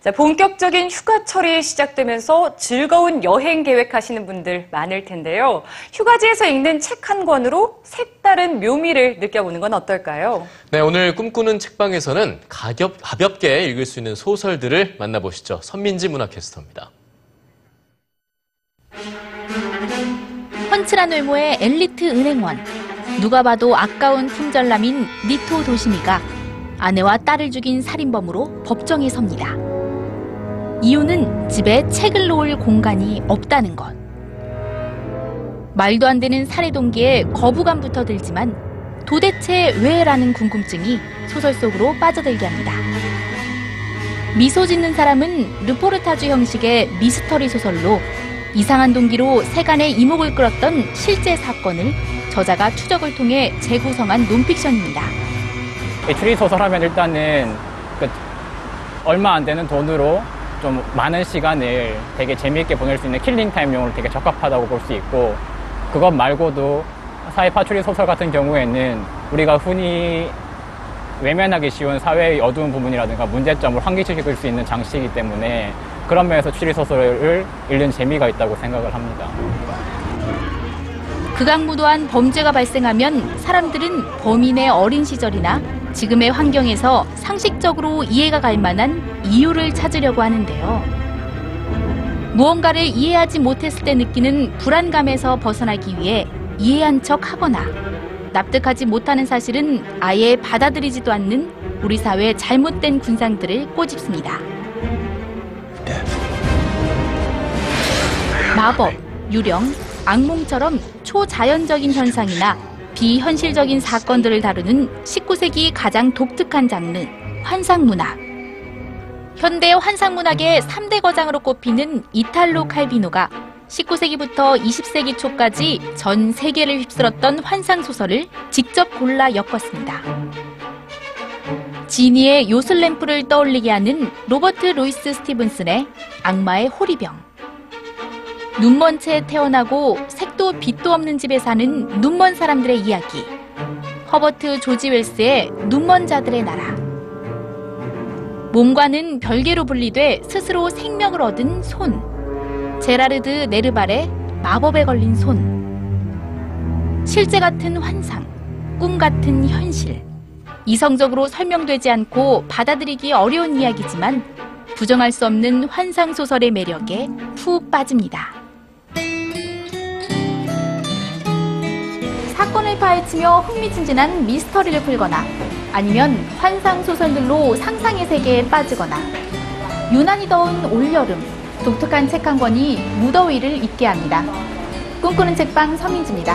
자, 본격적인 휴가철이 시작되면서 즐거운 여행 계획하시는 분들 많을 텐데요. 휴가지에서 읽는 책 한 권으로 색다른 묘미를 느껴보는 건 어떨까요? 네, 오늘 꿈꾸는 책방에서는 가볍, 가볍게 읽을 수 있는 소설들을 만나보시죠. 선민지 문화캐스터입니다. 훤칠한 외모의 엘리트 은행원. 누가 봐도 아까운 품절남인 니토 도시미가 아내와 딸을 죽인 살인범으로 법정에 섭니다. 이유는 집에 책을 놓을 공간이 없다는 것. 말도 안 되는 살해 동기에 거부감부터 들지만 도대체 왜 라는 궁금증이 소설 속으로 빠져들게 합니다. 미소 짓는 사람은 르포르타주 형식의 미스터리 소설로 이상한 동기로 세간의 이목을 끌었던 실제 사건을 저자가 추적을 통해 재구성한 논픽션입니다. 이 추리 소설하면 일단은 그 얼마 안 되는 돈으로 좀 많은 시간을 되게 재미있게 보낼 수 있는 killing time용으로 되게 적합하다고 볼 수 있고 그것 말고도 사회파 추리 소설 같은 경우에는 우리가 흔히 외면하기 쉬운 사회의 어두운 부분이라든가 문제점을 환기시킬 수 있는 장치이기 때문에 그런 면에서 추리 소설을 읽는 재미가 있다고 생각을 합니다. 극악무도한 범죄가 발생하면 사람들은 범인의 어린 시절이나 지금의 환경에서 상식적으로 이해가 갈 만한 이유를 찾으려고 하는데요. 무언가를 이해하지 못했을 때 느끼는 불안감에서 벗어나기 위해 이해한 척 하거나 납득하지 못하는 사실은 아예 받아들이지도 않는 우리 사회의 잘못된 군상들을 꼬집습니다. 마법, 유령, 악몽처럼 초자연적인 현상이나 비현실적인 사건들을 다루는 19세기 가장 독특한 장르, 환상문학. 현대 환상문학의 3대 거장으로 꼽히는 이탈로 칼비노가 19세기부터 20세기 초까지 전 세계를 휩쓸었던 환상소설을 직접 골라 엮었습니다. 지니의 요술램프를 떠올리게 하는 로버트 로이스 스티븐슨의 악마의 호리병. 눈먼 채 태어나고 색도 빛도 없는 집에 사는 눈먼 사람들의 이야기. 허버트 조지 웰스의 눈먼 자들의 나라. 몸과는 별개로 분리돼 스스로 생명을 얻은 손. 제라르드 네르발의 마법에 걸린 손. 실제 같은 환상, 꿈 같은 현실. 이성적으로 설명되지 않고 받아들이기 어려운 이야기지만 부정할 수 없는 환상 소설의 매력에 푹 빠집니다. 사건을 파헤치며 흥미진진한 미스터리를 풀거나 아니면 환상 소설들로 상상의 세계에 빠지거나 유난히 더운 올여름 독특한 책 한 권이 무더위를 잊게 합니다. 꿈꾸는 책방 서민지입니다.